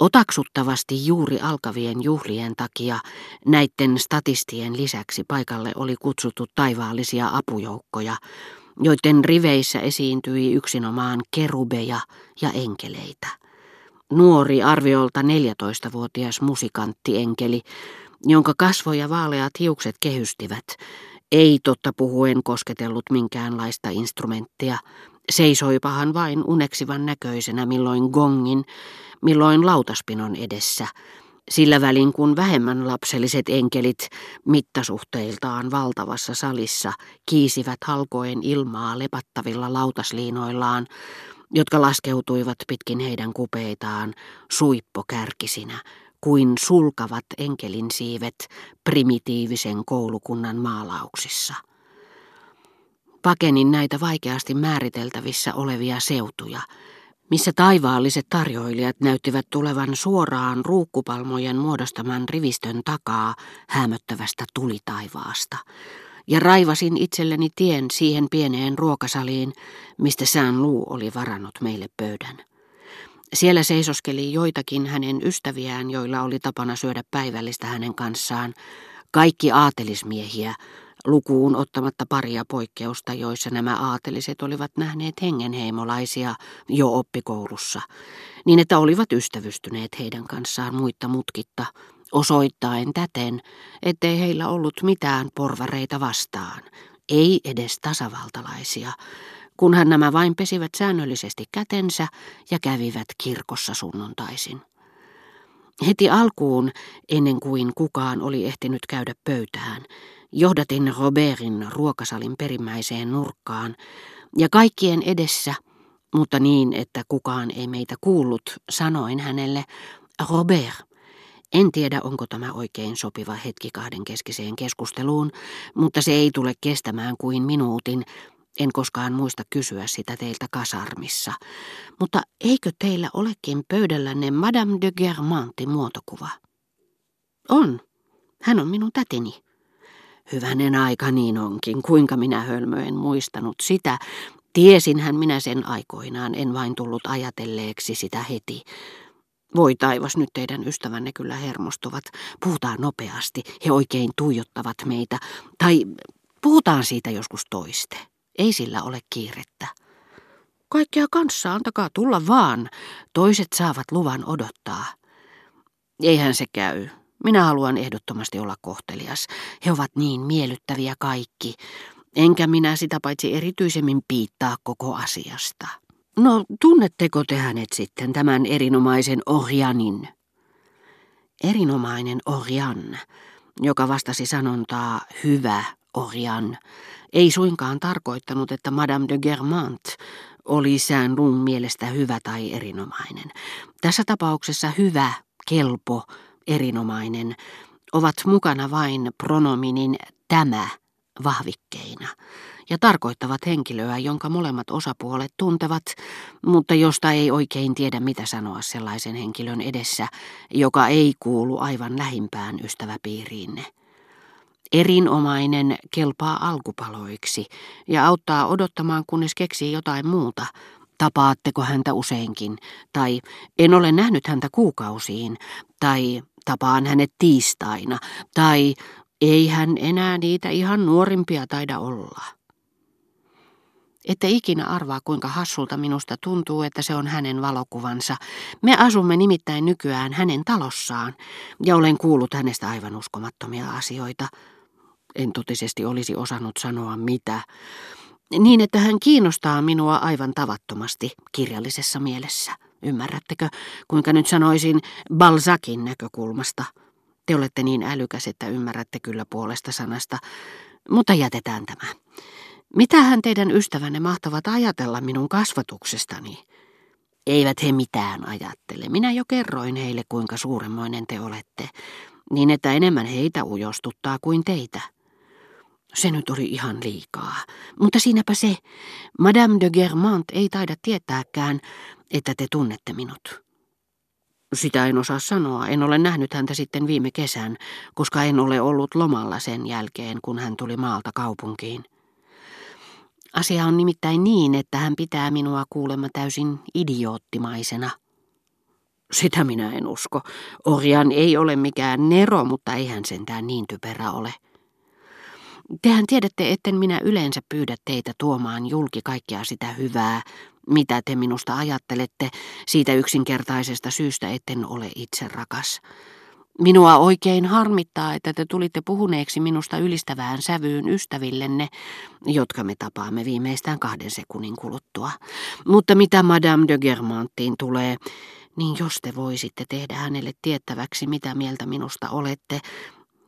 Otaksuttavasti juuri alkavien juhlien takia näiden statistien lisäksi paikalle oli kutsuttu taivaallisia apujoukkoja, joiden riveissä esiintyi yksinomaan kerubeja ja enkeleitä. Nuori arviolta 14-vuotias musikantienkeli, jonka kasvoja vaaleat hiukset kehystivät, ei totta puhuen kosketellut minkäänlaista instrumenttia, seisoipahan vain uneksivan näköisenä milloin gongin, milloin lautaspinon edessä, sillä välin kun vähemmän lapselliset enkelit mittasuhteiltaan valtavassa salissa kiisivät halkoen ilmaa lepattavilla lautasliinoillaan, jotka laskeutuivat pitkin heidän kupeitaan suippokärkisinä, kuin sulkavat enkelin siivet primitiivisen koulukunnan maalauksissa. Pakenin näitä vaikeasti määriteltävissä olevia seutuja, missä taivaalliset tarjoilijat näyttivät tulevan suoraan ruukkupalmojen muodostaman rivistön takaa hämöttävästä tulitaivaasta, ja raivasin itselleni tien siihen pieneen ruokasaliin, mistä sään luu oli varannut meille pöydän. Siellä seisoskeli joitakin hänen ystäviään, joilla oli tapana syödä päivällistä hänen kanssaan, kaikki aatelismiehiä, lukuun ottamatta paria poikkeusta, joissa nämä aateliset olivat nähneet hengenheimolaisia jo oppikoulussa, niin että olivat ystävystyneet heidän kanssaan muitta mutkitta, osoittaen täten, ettei heillä ollut mitään porvareita vastaan, ei edes tasavaltalaisia, kunhan nämä vain pesivät säännöllisesti kätensä ja kävivät kirkossa sunnuntaisin. Heti alkuun, ennen kuin kukaan oli ehtinyt käydä pöytään, johdatin Robertin ruokasalin perimmäiseen nurkkaan, ja kaikkien edessä, mutta niin, että kukaan ei meitä kuullut, sanoin hänelle, Robert, en tiedä, onko tämä oikein sopiva hetki kahden keskiseen keskusteluun, mutta se ei tule kestämään kuin minuutin, en koskaan muista kysyä sitä teiltä kasarmissa. Mutta eikö teillä olekin pöydällänne Madame de Germantin muotokuva? On. Hän on minun tätini. Hyvänen aika niin onkin, kuinka minä hölmö en muistanut sitä. Tiesinhän minä sen aikoinaan, en vain tullut ajatelleeksi sitä heti. Voi taivas, nyt teidän ystävänne kyllä hermostuvat. Puhutaan nopeasti, he oikein tuijottavat meitä. Tai puhutaan siitä joskus toiste. Ei sillä ole kiirettä. Kaikkea kanssa, antakaa tulla vaan. Toiset saavat luvan odottaa. Eihän se käy. Minä haluan ehdottomasti olla kohtelias. He ovat niin miellyttäviä kaikki. Enkä minä sitä paitsi erityisemmin piittaa koko asiasta. No, tunnetteko te hänet sitten, tämän erinomaisen Orjanin? Erinomainen Orjan, joka vastasi sanontaa hyvä Orjan, ei suinkaan tarkoittanut, että Madame de Germant oli sään mielestä hyvä tai erinomainen. Tässä tapauksessa hyvä, kelpo, erinomainen ovat mukana vain pronominin tämä vahvikkeina ja tarkoittavat henkilöä, jonka molemmat osapuolet tuntevat, mutta josta ei oikein tiedä mitä sanoa sellaisen henkilön edessä, joka ei kuulu aivan lähimpään ystäväpiiriinne. Erinomainen kelpaa alkupaloiksi ja auttaa odottamaan, kunnes keksii jotain muuta. Tapaatteko häntä useinkin, tai en ole nähnyt häntä kuukausiin, tai tapaan hänet tiistaina, tai ei hän enää niitä ihan nuorimpia taida olla. Ette ikinä arvaa, kuinka hassulta minusta tuntuu, että se on hänen valokuvansa. Me asumme nimittäin nykyään hänen talossaan, ja olen kuullut hänestä aivan uskomattomia asioita. En totisesti olisi osannut sanoa mitä. Niin, että hän kiinnostaa minua aivan tavattomasti kirjallisessa mielessä. Ymmärrättekö, kuinka nyt sanoisin Balzakin näkökulmasta? Te olette niin älykäs, että ymmärrätte kyllä puolesta sanasta, mutta jätetään tämä. Mitähän teidän ystävänne mahtavat ajatella minun kasvatuksestani? Eivät he mitään ajattele. Minä jo kerroin heille, kuinka suuremmoinen te olette, niin että enemmän heitä ujostuttaa kuin teitä. Se nyt oli ihan liikaa. Mutta siinäpä se, Madame de Germant ei taida tietääkään, että te tunnette minut. Sitä en osaa sanoa. En ole nähnyt häntä sitten viime kesän, koska en ole ollut lomalla sen jälkeen, kun hän tuli maalta kaupunkiin. Asia on nimittäin niin, että hän pitää minua kuulemma täysin idioottimaisena. Sitä minä en usko. Orjan ei ole mikään nero, mutta eihän sentään niin typerä ole. Tehän tiedätte, etten minä yleensä pyydä teitä tuomaan julki kaikkea sitä hyvää, mitä te minusta ajattelette, siitä yksinkertaisesta syystä etten ole itse rakas. Minua oikein harmittaa, että te tulitte puhuneeksi minusta ylistävään sävyyn ystävillenne, jotka me tapaamme viimeistään kahden sekunnin kuluttua. Mutta mitä Madame de Germantiin tulee, niin jos te voisitte tehdä hänelle tiettäväksi, mitä mieltä minusta olette,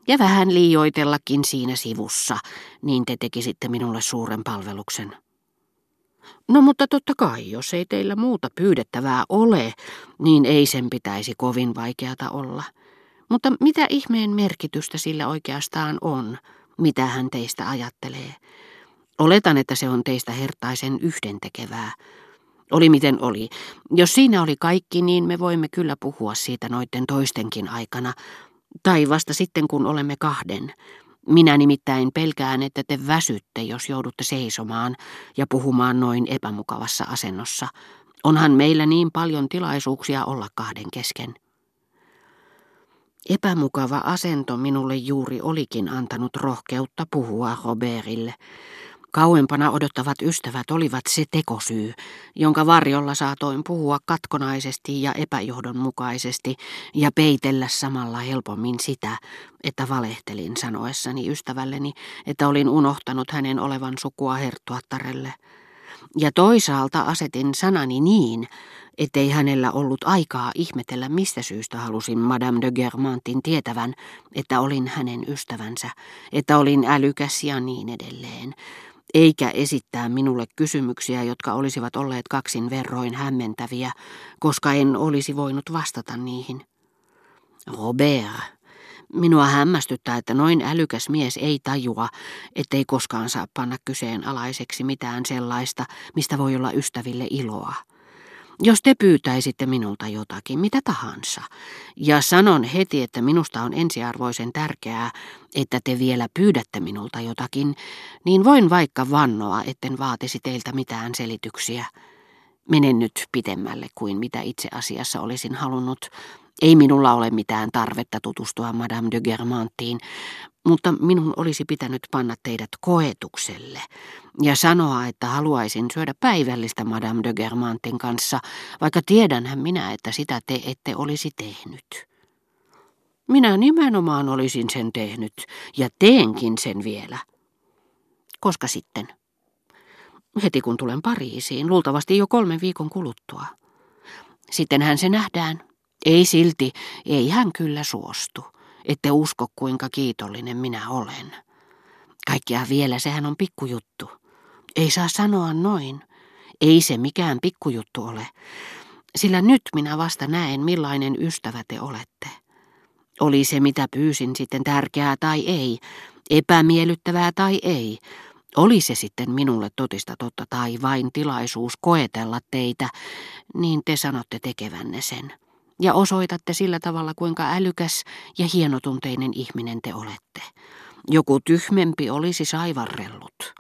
ja vähän liioitellakin siinä sivussa, niin te tekisitte minulle suuren palveluksen. No mutta totta kai, jos ei teillä muuta pyydettävää ole, niin ei sen pitäisi kovin vaikeata olla. Mutta mitä ihmeen merkitystä sillä oikeastaan on, mitä hän teistä ajattelee? Oletan, että se on teistä hertaisen yhdentekevää. Oli miten oli. Jos siinä oli kaikki, niin me voimme kyllä puhua siitä noiden toistenkin aikana. Tai vasta sitten, kun olemme kahden. Minä nimittäin pelkään, että te väsytte, jos joudutte seisomaan ja puhumaan noin epämukavassa asennossa. Onhan meillä niin paljon tilaisuuksia olla kahden kesken. Epämukava asento minulle juuri olikin antanut rohkeutta puhua Robertille. Kauempana odottavat ystävät olivat se tekosyy, jonka varjolla saatoin puhua katkonaisesti ja epäjohdonmukaisesti ja peitellä samalla helpommin sitä, että valehtelin sanoessani ystävälleni, että olin unohtanut hänen olevan sukua herttuattarelle. Ja toisaalta asetin sanani niin, ettei hänellä ollut aikaa ihmetellä, mistä syystä halusin Madame de Germantin tietävän, että olin hänen ystävänsä, että olin älykäs ja niin edelleen, eikä esittää minulle kysymyksiä, jotka olisivat olleet kaksin verroin hämmentäviä, koska en olisi voinut vastata niihin. Robert, minua hämmästyttää, että noin älykäs mies ei tajua, ettei koskaan saa panna kyseenalaiseksi mitään sellaista, mistä voi olla ystäville iloa. Jos te pyytäisitte minulta jotakin, mitä tahansa, ja sanon heti, että minusta on ensiarvoisen tärkeää, että te vielä pyydätte minulta jotakin, niin voin vaikka vannoa, etten vaatisi teiltä mitään selityksiä. Menen nyt pitemmälle kuin mitä itse asiassa olisin halunnut. Ei minulla ole mitään tarvetta tutustua Madame de Germantiin, mutta minun olisi pitänyt panna teidät koetukselle ja sanoa, että haluaisin syödä päivällistä Madame de Germantin kanssa, vaikka tiedänhän minä, että sitä te ette olisi tehnyt. Minä nimenomaan olisin sen tehnyt, ja teenkin sen vielä. Koska sitten? Heti kun tulen Pariisiin, luultavasti jo kolmen viikon kuluttua. Sittenhän se nähdään. Ei silti, ei hän kyllä suostu. Ette usko, kuinka kiitollinen minä olen. Kaikkia vielä, sehän on pikkujuttu. Ei saa sanoa noin. Ei se mikään pikkujuttu ole. Sillä nyt minä vasta näen, millainen ystävä te olette. Oli se, mitä pyysin sitten tärkeää tai ei, epämiellyttävää tai ei, oli se sitten minulle totista totta tai vain tilaisuus koetella teitä, niin te sanotte tekevänne sen ja osoitatte sillä tavalla, kuinka älykäs ja hienotunteinen ihminen te olette. Joku tyhmempi olisi saivarrellut.